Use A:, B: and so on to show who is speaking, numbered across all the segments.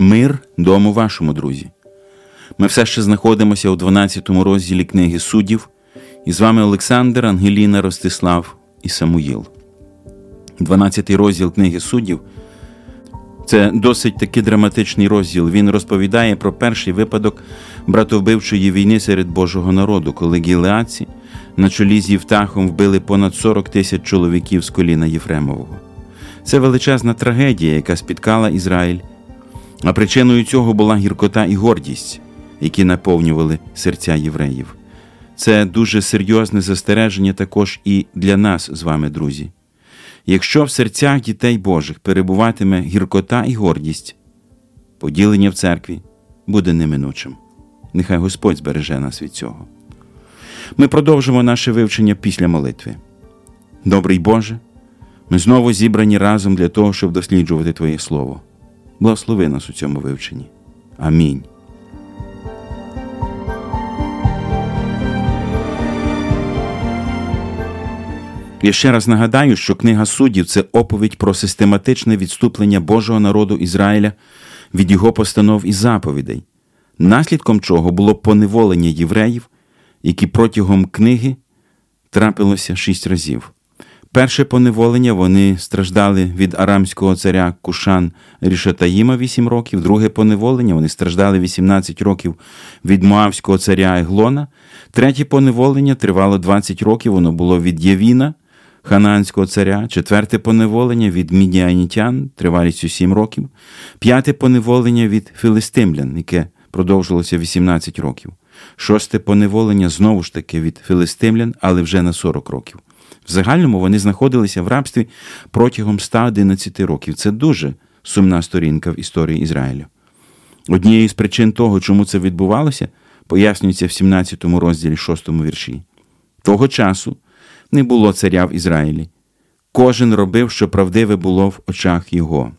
A: Мир дому вашому, друзі. Ми все ще знаходимося у 12 розділі книги суддів, і з вами Олександр, Ангеліна, Ростислав і Самуїл. 12 розділ книги суддів це досить таки драматичний розділ. Він розповідає про перший випадок братовбивчої війни серед Божого народу, коли гілеаці на чолі з Євтахом вбили понад 40 тисяч чоловіків з коліна Єфремового. Це величезна трагедія, яка спіткала Ізраїль. А причиною цього була гіркота і гордість, які наповнювали серця євреїв. Це дуже серйозне застереження також і для нас з вами, друзі. Якщо в серцях дітей Божих перебуватиме гіркота і гордість, поділення в церкві буде неминучим. Нехай Господь збереже нас від цього. Ми продовжимо наше вивчення після молитви. Добрий Боже, ми знову зібрані разом для того, щоб досліджувати Твоє Слово. Благослови нас у цьому вивченні. Амінь. Я ще раз нагадаю, що книга суддів це оповідь про систематичне відступлення Божого народу Ізраїля від його постанов і заповідей, наслідком чого було поневолення євреїв, які протягом книги трапилося шість разів. Перше поневолення вони страждали від арамського царя Кушан Рішатаїма 8 років, друге поневолення вони страждали 18 років від Моавського царя Еглона, третє поневолення тривало 20 років, воно було від Євіна, Ханаанського царя, четверте поневолення від Мідіанітян, тривалістю 7 років, п'яте поневолення від Филистимлян, яке продовжилося 18 років, шосте поневолення знову ж таки від Филистимлян, але вже на 40 років. В загальному вони знаходилися в рабстві протягом 111 років. Це дуже сумна сторінка в історії Ізраїлю. Однією з причин того, чому це відбувалося, пояснюється в 17 розділі 6 вірші. Того часу не було царя в Ізраїлі. Кожен робив, що правдиве було в очах його.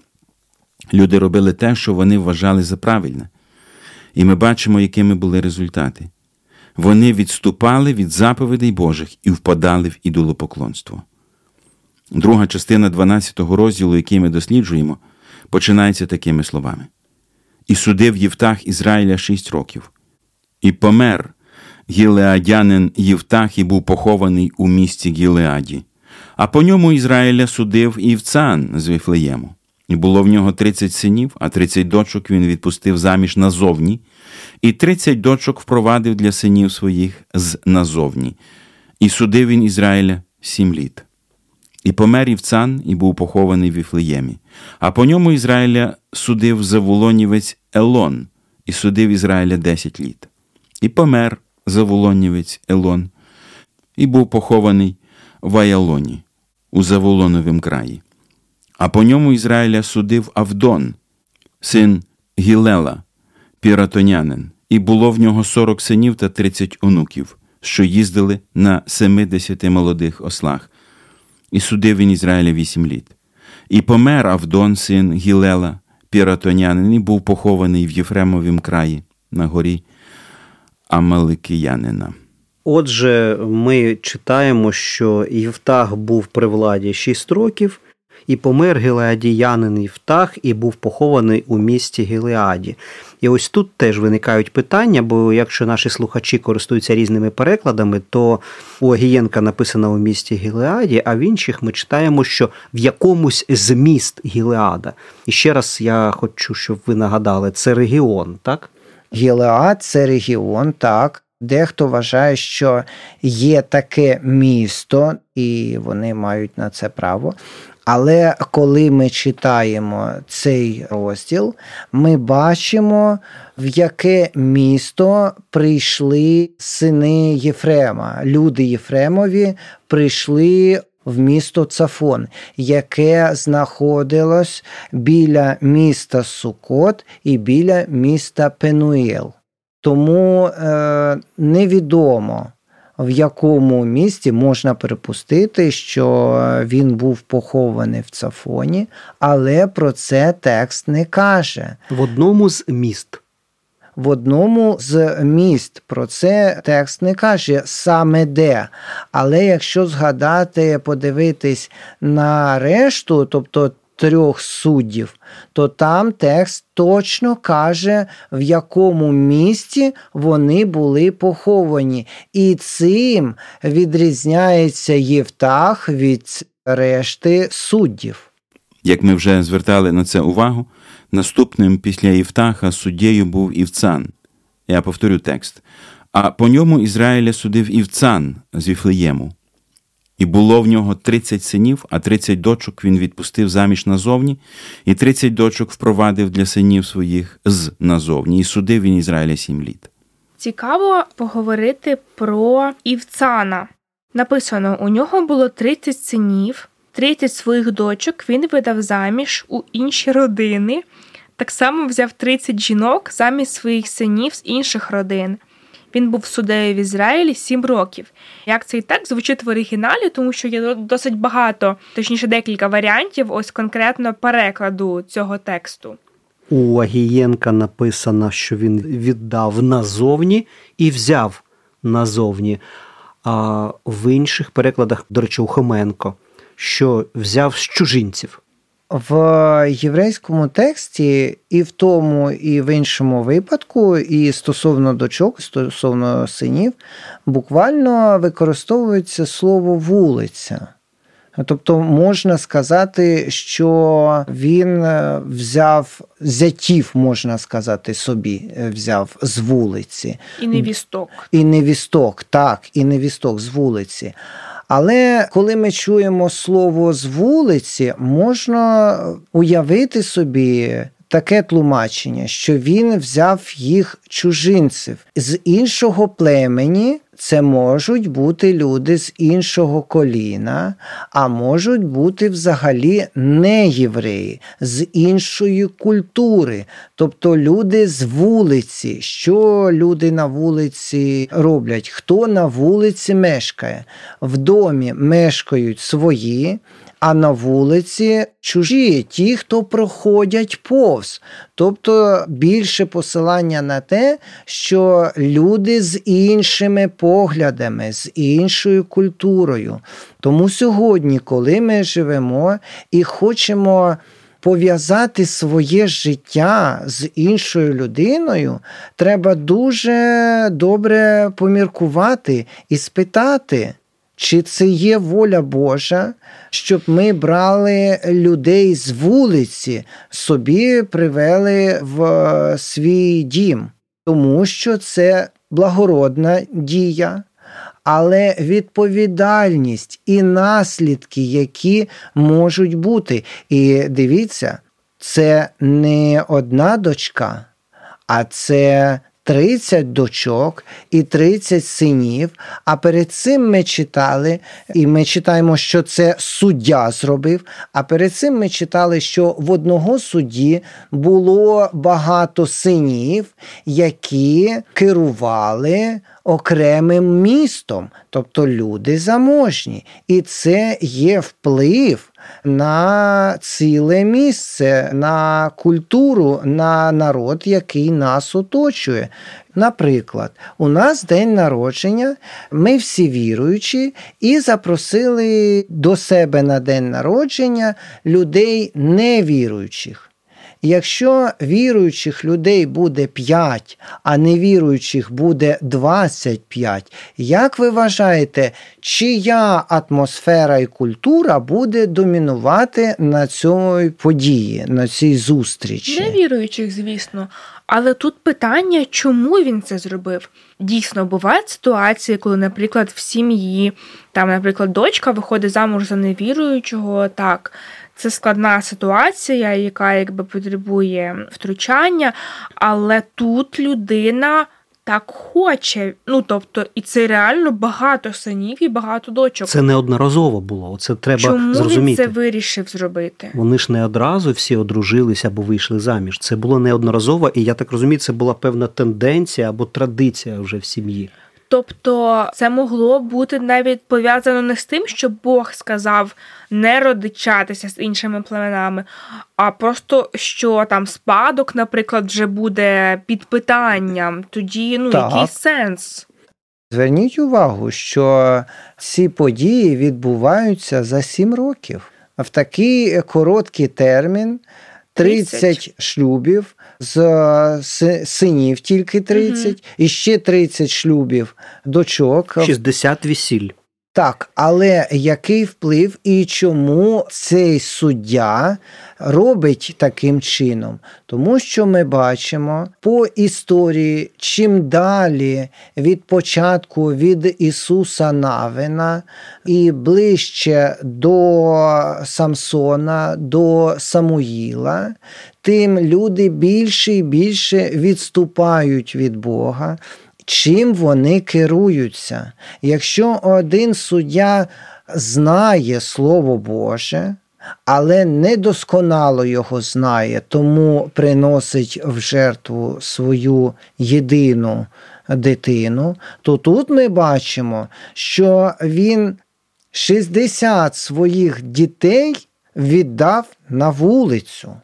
A: Люди робили те, що вони вважали за правильне. І ми бачимо, якими були результати. Вони відступали від заповідей Божих і впадали в ідолопоклонство. Друга частина 12 розділу, який ми досліджуємо, починається такими словами: І судив Євтах Ізраїля шість років, і помер гілеадянин Євтах і був похований у місті Гілеаді, а по ньому Ізраїля судив Івцан з Віфлеєму. І було в нього тридцять синів, а тридцять дочок він відпустив заміж назовні, і тридцять дочок впровадив для синів своїх з назовні, і судив він Ізраїля сім літ. І помер Івцан, і був похований в Віфлеємі. А по ньому Ізраїля судив Завулонівець Елон, і судив Ізраїля десять літ. І помер Завулонівець Елон, і був похований в Аялоні, у Завулоновім краї. А по ньому Ізраїля судив Авдон, син Гілела, піратонянин, і було в нього сорок синів та тридцять онуків, що їздили на семидесяти молодих ослах, і судив він Ізраїля вісім літ. І помер Авдон, син Гілела, піратонянин, і був похований в Єфремовім краї на горі Амаликиянина.
B: Отже, ми читаємо, що Євтах був при владі шість років і помер Гілеадіянин Євтах і був похований у місті Гілеаді. І ось тут теж виникають питання, бо якщо наші слухачі користуються різними перекладами, то у Агієнка написано у місті Гілеаді, а в інших ми читаємо, що в якомусь з міст Гілеада. І ще раз я хочу, щоб ви нагадали, це регіон, так?
C: Гілеад це регіон, так. Дехто вважає, що є таке місто, і вони мають на це право. Але коли ми читаємо цей розділ, ми бачимо, в яке місто прийшли сини Єфрема. Люди Єфремові прийшли в місто Цафон, яке знаходилось біля міста Сукот і біля міста Пенуєл. Тому е, невідомо в якому місті можна припустити, що він був похований в Цафоні, але про це текст не каже.
B: В одному з міст.
C: В одному з міст про це текст не каже саме де. Але якщо згадати, подивитись на решту, тобто трьох суддів, то там текст точно каже, в якому місці вони були поховані. І цим відрізняється Євтах від решти суддів.
A: Як ми вже звертали на це увагу, наступним після Євтаха суддєю був Івцан. Я повторю текст. А по ньому Ізраїля судив Івцан з Віфлеєму. І було в нього 30 синів, а 30 дочок він відпустив заміж назовні, і 30 дочок впровадив для синів своїх з назовні, і судив він Ізраїля сім літ.
D: Цікаво поговорити про Івцана. Написано: у нього було 30 синів, 30 своїх дочок він видав заміж у інші родини. Так само взяв 30 жінок замість своїх синів з інших родин. Він був суддею в Ізраїлі 7 років. Як цей текст звучить в оригіналі, тому що є досить багато, точніше, декілька варіантів, ось конкретно перекладу цього тексту.
B: У Агієнка написано, що він віддав назовні і взяв назовні. А в інших перекладах, до речі, у Хоменко, що взяв з чужинців.
C: В єврейському тексті і в тому, і в іншому випадку, і стосовно дочок, стосовно синів, буквально використовується слово вулиця. Тобто можна сказати, що він е, взяв зятів, можна сказати, собі е, взяв з вулиці.
D: І невісток.
C: І невісток, так, і невісток з вулиці. Але коли ми чуємо слово з вулиці, можна уявити собі таке тлумачення, що він взяв їх чужинців з іншого племені. Це можуть бути люди з іншого коліна, а можуть бути взагалі не євреї з іншої культури, тобто люди з вулиці. Що люди на вулиці роблять? Хто на вулиці мешкає? В домі мешкають свої а на вулиці чужі, ті, хто проходять повз. Тобто більше посилання на те, що люди з іншими поглядами, з іншою культурою. Тому сьогодні, коли ми живемо і хочемо. Пов'язати своє життя з іншою людиною треба дуже добре поміркувати і спитати, чи це є воля Божа, щоб ми брали людей з вулиці, собі привели в свій дім, тому що це благородна дія. Але відповідальність і наслідки, які можуть бути. І дивіться, це не одна дочка, а це 30 дочок і 30 синів. А перед цим ми читали, і ми читаємо, що це суддя зробив. А перед цим ми читали, що в одного судді було багато синів, які керували окремим містом, тобто люди заможні. І це є вплив на ціле місце, на культуру, на народ, який нас оточує. Наприклад, у нас день народження, ми всі віруючі, і запросили до себе на день народження людей невіруючих. Якщо віруючих людей буде 5, а невіруючих буде 25, як ви вважаєте, чия атмосфера і культура буде домінувати на цій події, на цій зустрічі?
D: Невіруючих, звісно. Але тут питання, чому він це зробив? Дійсно, бувають ситуації, коли, наприклад, в сім'ї, там, наприклад, дочка виходить замуж за невіруючого, так. Це складна ситуація, яка якби потребує втручання, але тут людина так хоче. Ну тобто, і це реально багато синів і багато дочок.
B: Це неодноразово було. Це треба
D: Чому
B: зрозуміти.
D: він це вирішив зробити.
B: Вони ж не одразу всі одружилися або вийшли заміж. Це було неодноразово, і я так розумію, це була певна тенденція або традиція вже в сім'ї.
D: Тобто це могло бути навіть пов'язано не з тим, що Бог сказав не родичатися з іншими племенами, а просто що там спадок, наприклад, вже буде під питанням. Тоді ну
C: Так.
D: який сенс?
C: Зверніть увагу, що ці події відбуваються за сім років. в такий короткий термін 30,
D: 30.
C: шлюбів з синів тільки 30, і ще 30 шлюбів дочок.
B: 60 весіль.
C: Так, але який вплив і чому цей суддя робить таким чином? Тому що ми бачимо по історії, чим далі від початку від Ісуса Навина і ближче до Самсона, до Самуїла, тим люди більше і більше відступають від Бога чим вони керуються. Якщо один суддя знає Слово Боже, але недосконало його знає, тому приносить в жертву свою єдину дитину, то тут ми бачимо, що він 60 своїх дітей віддав на вулицю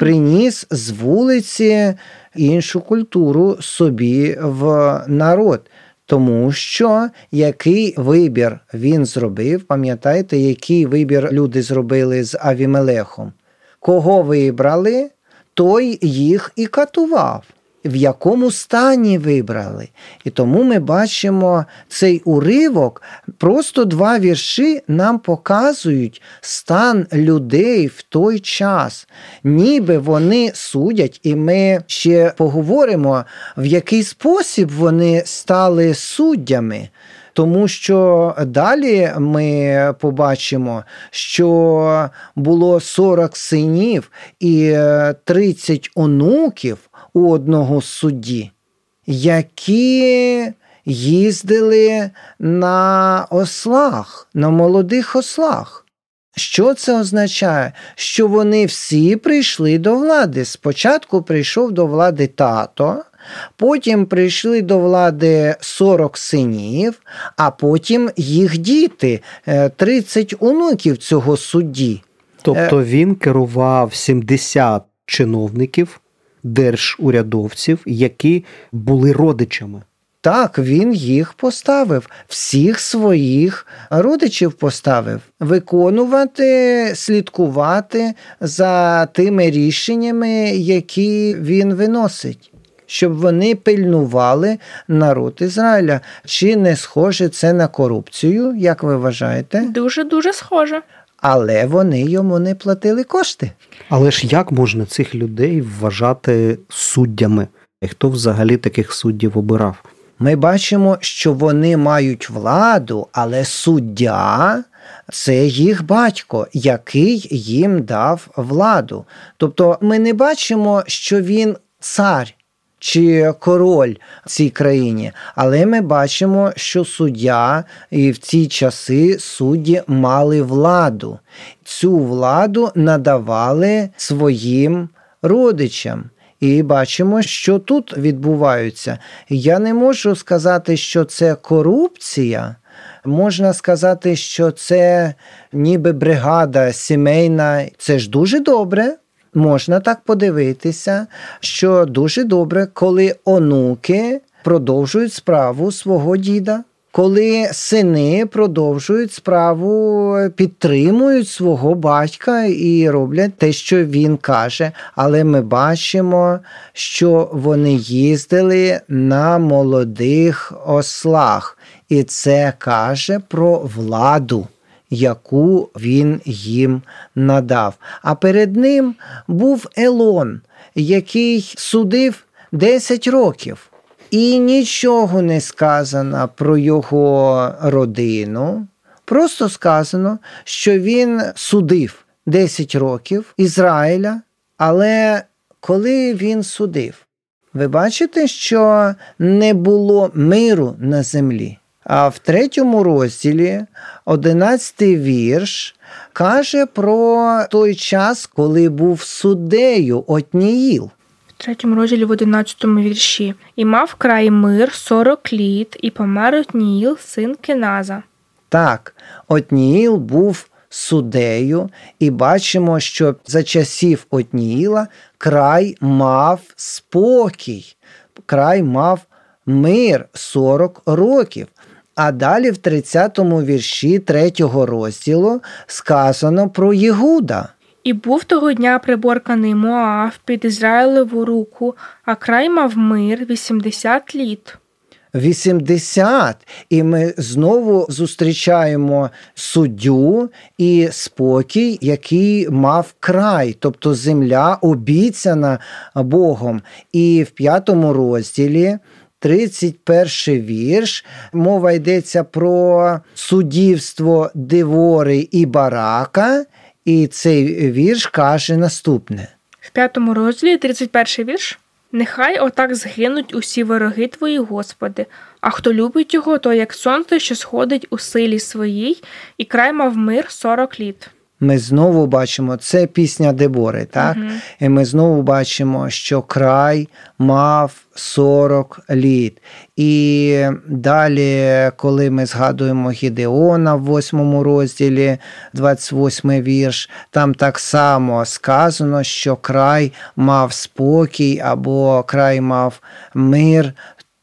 C: приніс з вулиці іншу культуру собі в народ. Тому що який вибір він зробив, пам'ятаєте, який вибір люди зробили з Авімелехом? Кого вибрали, той їх і катував. В якому стані вибрали. І тому ми бачимо цей уривок, просто два вірші нам показують стан людей в той час, ніби вони судять, і ми ще поговоримо, в який спосіб вони стали суддями. Тому що далі ми побачимо, що було 40 синів і 30 онуків у одного судді, які їздили на ослах, на молодих ослах. Що це означає? Що вони всі прийшли до влади. Спочатку прийшов до влади тато, потім прийшли до влади 40 синів, а потім їх діти, 30 онуків цього судді.
B: Тобто він керував 70 чиновників, держурядовців, які були родичами.
C: Так, він їх поставив, всіх своїх родичів поставив виконувати, слідкувати за тими рішеннями, які він виносить, щоб вони пильнували народ Ізраїля. Чи не схоже це на корупцію, як ви вважаєте?
D: Дуже дуже схоже.
C: Але вони йому не платили кошти.
B: Але ж як можна цих людей вважати суддями? І хто взагалі таких суддів обирав?
C: Ми бачимо, що вони мають владу, але суддя це їх батько, який їм дав владу. Тобто ми не бачимо, що він цар чи король в цій країні, але ми бачимо, що суддя і в ці часи судді мали владу. Цю владу надавали своїм родичам. І бачимо, що тут відбувається. Я не можу сказати, що це корупція. Можна сказати, що це ніби бригада сімейна. Це ж дуже добре. Можна так подивитися, що дуже добре, коли онуки продовжують справу свого діда. Коли сини продовжують справу, підтримують свого батька і роблять те, що він каже, але ми бачимо, що вони їздили на молодих ослах, і це каже про владу, яку він їм надав. А перед ним був Елон, який судив 10 років. І нічого не сказано про його родину. Просто сказано, що він судив 10 років Ізраїля, але коли він судив, ви бачите, що не було миру на землі. А в третьому розділі, 11 вірш, каже про той час, коли був суддею Отніїл.
D: В третьому розділі в одинадцятому вірші. І мав край мир сорок літ, і помер Отніїл, син Кеназа.
C: Так, Отніїл був суддею, і бачимо, що за часів Отніїла край мав спокій, край мав мир 40 років. А далі в 30-му вірші 3 розділу сказано про Єгуда.
D: І був того дня приборканий Моав під Ізраїлеву руку, а край мав мир 80 літ.
C: 80. І ми знову зустрічаємо суддю і спокій, який мав край, тобто земля обіцяна Богом. І в п'ятому розділі. 31 вірш. Мова йдеться про суддівство Девори і Барака, і цей вірш каже наступне.
D: В п'ятому розділі 31 вірш. Нехай отак згинуть усі вороги твої, Господи, а хто любить його, то як сонце, що сходить у силі своїй, і край мав мир сорок літ.
C: Ми знову бачимо, це пісня Дебори, так?
D: Мгм.
C: І ми знову бачимо, що край мав 40 літ. І далі, коли ми згадуємо Гідеона в 8 розділі, 28 вірш, там так само сказано, що край мав спокій або край мав мир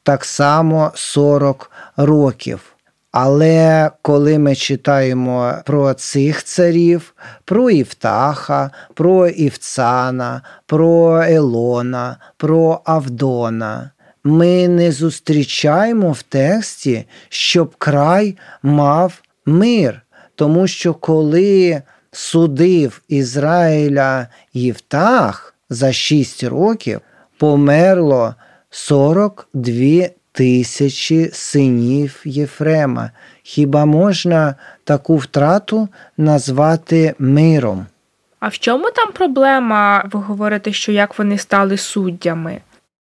C: так само 40 років. Але коли ми читаємо про цих царів, про Івтаха, про Івцана, про Елона, про Авдона, ми не зустрічаємо в тексті, щоб край мав мир. Тому що коли судив Ізраїля Євтах за 6 років, померло 42 тисячі синів Єфрема. Хіба можна таку втрату назвати миром?
D: А в чому там проблема? Ви говорите, що як вони стали суддями?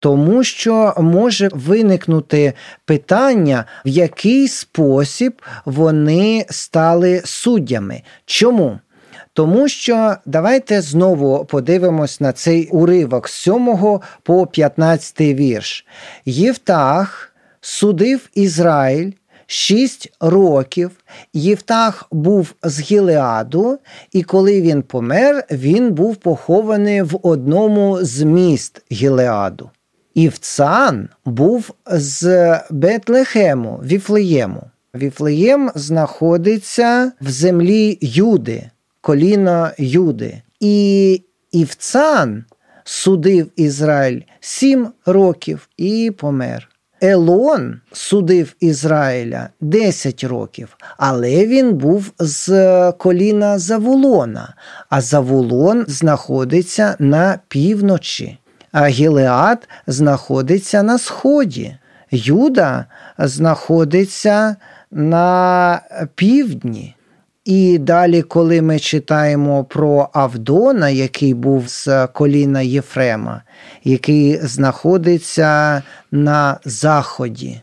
C: Тому що може виникнути питання, в який спосіб вони стали суддями. Чому? Тому що давайте знову подивимось на цей уривок з 7 по 15 вірш. Євтах судив Ізраїль 6 років. Євтах був з Гілеаду, і коли він помер, він був похований в одному з міст Гілеаду. Івцан був з Бетлехему, Віфлеєму. Віфлеєм знаходиться в землі Юди, коліна Юди. І Івцан судив Ізраїль сім років і помер. Елон судив Ізраїля 10 років, але він був з коліна Завулона, а Завулон знаходиться на півночі, а Гілеад знаходиться на сході. Юда знаходиться на півдні. І далі, коли ми читаємо про Авдона, який був з коліна Єфрема, який знаходиться на заході,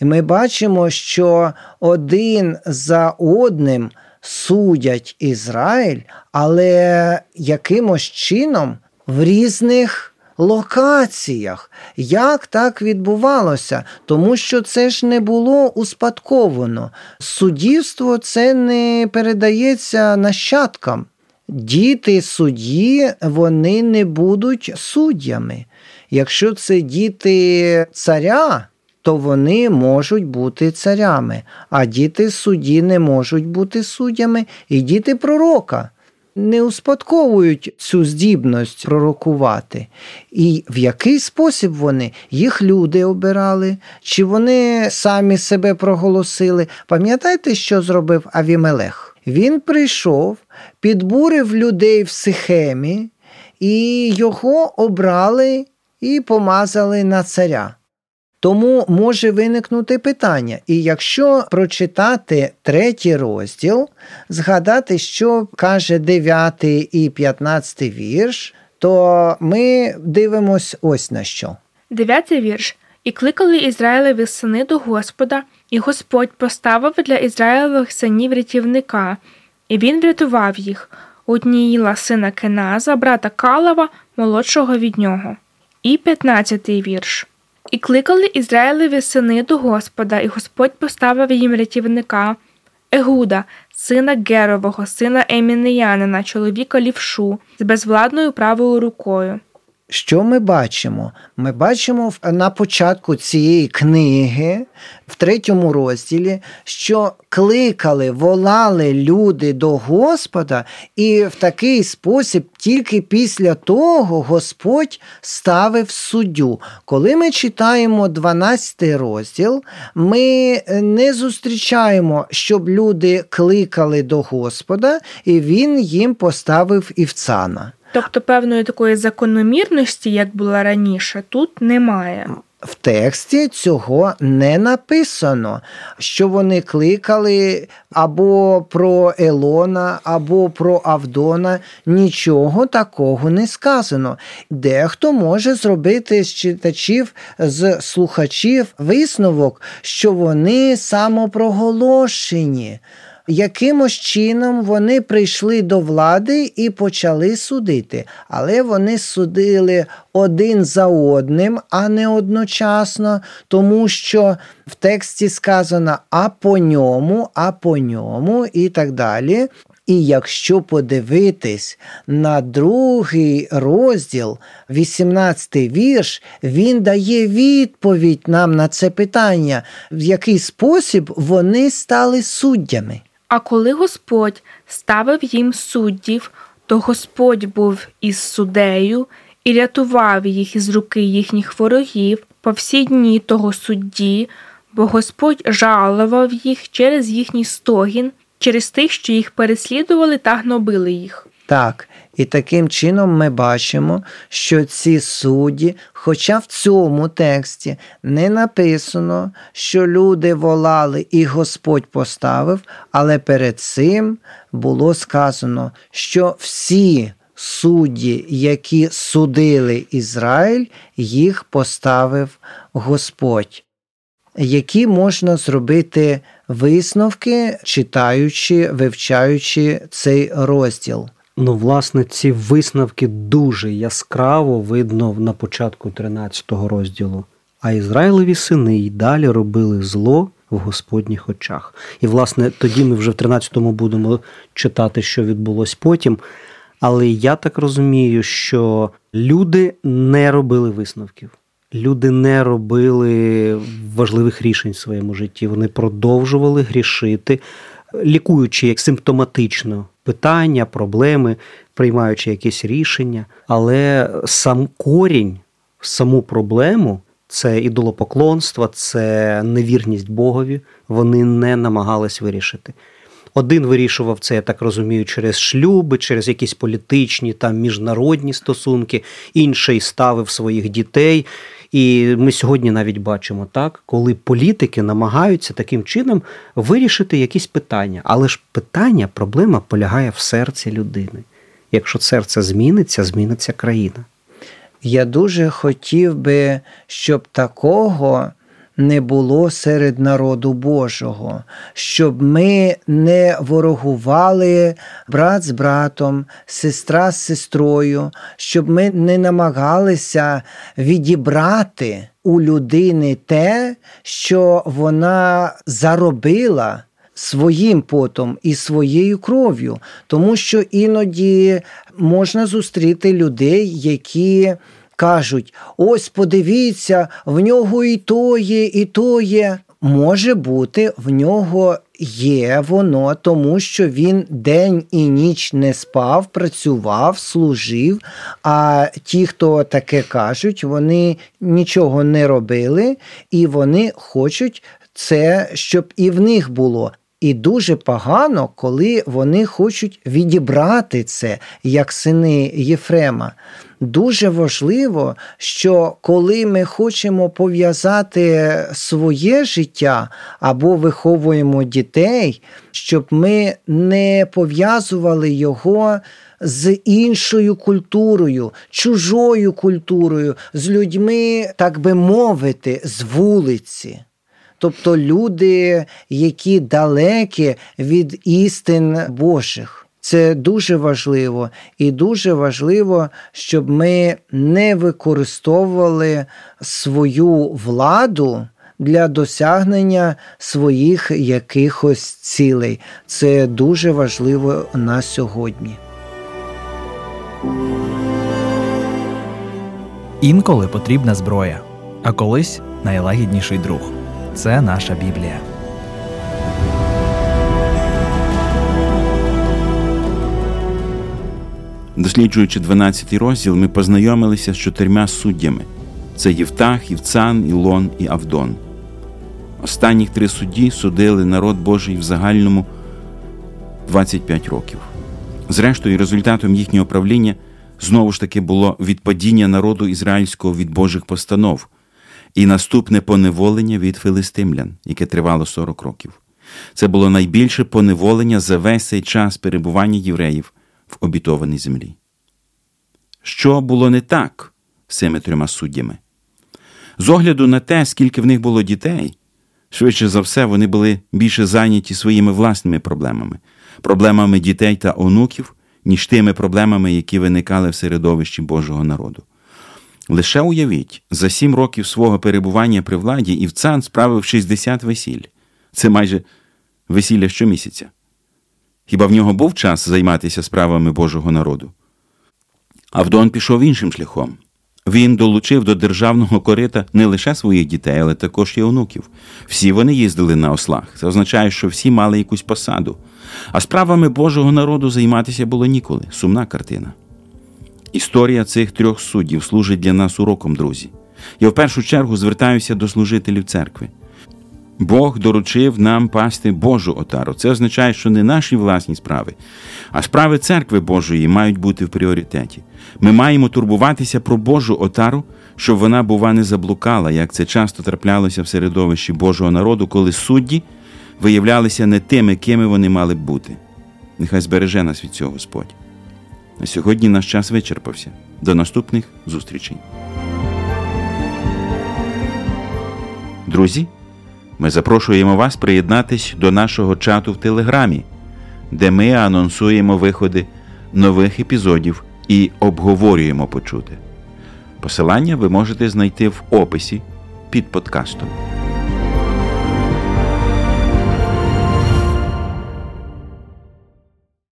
C: і ми бачимо, що один за одним судять Ізраїль, але якимось чином в різних локаціях. Як так відбувалося? Тому що це ж не було успадковано. Суддівство це не передається нащадкам. Діти судді, вони не будуть суддями. Якщо це діти царя, то вони можуть бути царями, а діти судді не можуть бути суддями, і діти пророка не успадковують цю здібність пророкувати. І в який спосіб вони їх люди обирали, чи вони самі себе проголосили? Пам'ятаєте, що зробив Авімелех? Він прийшов, підбурив людей в Сихемі, і його обрали і помазали на царя. Тому може виникнути питання, і якщо прочитати третій розділ, згадати, що каже 9 і 15 вірш, то ми дивимось ось на що.
D: Дев'ятий вірш. І кликали Ізраїлеві сини до Господа, і Господь поставив для Ізраїлевих синів рятівника, і він врятував їх Одніїла сина Кеназа, брата Калава, молодшого від нього. І п'ятнадцятий вірш. І кликали Ізраїлеві сини до Господа, і Господь поставив їм рятівника Егуда, сина Герового, сина Емінеянина, чоловіка лівшу, з безвладною правою рукою.
C: Що ми бачимо? Ми бачимо на початку цієї книги, в третьому розділі, що кликали, волали люди до Господа, і в такий спосіб тільки після того Господь ставив суддю. Коли ми читаємо 12 розділ, ми не зустрічаємо, щоб люди кликали до Господа, і він їм поставив івцана.
D: Тобто певної такої закономірності, як була раніше, тут немає.
C: В тексті цього не написано, що вони кликали або про Елона, або про Авдона. Нічого такого не сказано. Дехто може зробити з читачів, з слухачів висновок, що вони самопроголошені якимось чином вони прийшли до влади і почали судити, але вони судили один за одним, а не одночасно, тому що в тексті сказано а по ньому, а по ньому і так далі. І якщо подивитись на другий розділ, 18 вірш, він дає відповідь нам на це питання, в який спосіб вони стали суддями.
D: А коли Господь ставив їм суддів, то Господь був із суддею і рятував їх із руки їхніх ворогів по всі дні того судді, бо Господь жалував їх через їхній стогін, через тих, що їх переслідували та гнобили їх.
C: Так, і таким чином ми бачимо, що ці судді, хоча в цьому тексті не написано, що люди волали і Господь поставив, але перед цим було сказано, що всі судді, які судили Ізраїль, їх поставив Господь. Які можна зробити висновки, читаючи, вивчаючи цей розділ?
B: Ну, власне, ці висновки дуже яскраво видно на початку 13-го розділу. А Ізраїлеві сини й далі робили зло в Господніх очах. І, власне, тоді ми вже в 13-му будемо читати, що відбулось потім. Але я так розумію, що люди не робили висновків. Люди не робили важливих рішень в своєму житті. Вони продовжували грішити, лікуючи як симптоматично питання, проблеми, приймаючи якісь рішення. Але сам корінь, саму проблему це ідолопоклонство, це невірність Богові. Вони не намагались вирішити. Один вирішував це, я так розумію, через шлюби, через якісь політичні там міжнародні стосунки, інший ставив своїх дітей. І ми сьогодні навіть бачимо так, коли політики намагаються таким чином вирішити якісь питання. Але ж питання, проблема полягає в серці людини. Якщо серце зміниться, зміниться країна.
C: Я дуже хотів би, щоб такого не було серед народу Божого, щоб ми не ворогували брат з братом, сестра з сестрою, щоб ми не намагалися відібрати у людини те, що вона заробила. Своїм потом і своєю кров'ю, тому що іноді можна зустріти людей, які кажуть: ось подивіться, в нього і то є, і то є. Може бути, в нього є воно, тому що він день і ніч не спав, працював, служив. А ті, хто таке кажуть, вони нічого не робили, і вони хочуть це, щоб і в них було. І дуже погано, коли вони хочуть відібрати це як сини Єфрема. Дуже важливо, що коли ми хочемо пов'язати своє життя або виховуємо дітей, щоб ми не пов'язували його. З іншою культурою, чужою культурою, з людьми, так би мовити, з вулиці тобто люди, які далекі від істин Божих. Це дуже важливо, і дуже важливо, щоб ми не використовували свою владу для досягнення своїх якихось цілей. Це дуже важливо на сьогодні.
E: Інколи потрібна зброя, а колись найлагідніший друг це наша Біблія.
A: Досліджуючи 12 розділ, ми познайомилися з чотирма суддями: це Євтах, Євцан, Ілон і Авдон. Останніх три судді судили народ Божий в загальному 25 років. Зрештою, результатом їхнього правління знову ж таки було відпадіння народу ізраїльського від Божих постанов і наступне поневолення від филистимлян, яке тривало 40 років. Це було найбільше поневолення за весь цей час перебування євреїв в обітованій землі. Що було не так з цими трьома суддями? З огляду на те, скільки в них було дітей, швидше за все, вони були більше зайняті своїми власними проблемами, проблемами дітей та онуків, ніж тими проблемами, які виникали в середовищі Божого народу. Лише уявіть, за сім років свого перебування при владі Івцан справив 60 весіль. Це майже весілля щомісяця. Хіба в нього був час займатися справами Божого народу? Авдон пішов іншим шляхом. Він долучив до державного корита не лише своїх дітей, але також і онуків. Всі вони їздили на ослах. Це означає, що всі мали якусь посаду. А справами Божого народу займатися було ніколи. Сумна картина. Історія цих трьох суддів служить для нас уроком, друзі. Я в першу чергу звертаюся до служителів церкви. Бог доручив нам пасти Божу отару. Це означає, що не наші власні справи, а справи церкви Божої мають бути в пріоритеті. Ми маємо турбуватися про Божу отару, щоб вона, бува, не заблукала, як це часто траплялося в середовищі Божого народу, коли судді виявлялися не тими, кими вони мали б бути. Нехай збереже нас від цього Господь. На сьогодні наш час вичерпався. До наступних зустрічей. Друзі. Ми запрошуємо вас приєднатись до нашого чату в Телеграмі, де ми анонсуємо виходи нових епізодів і обговорюємо почути. Посилання ви можете знайти в описі під подкастом.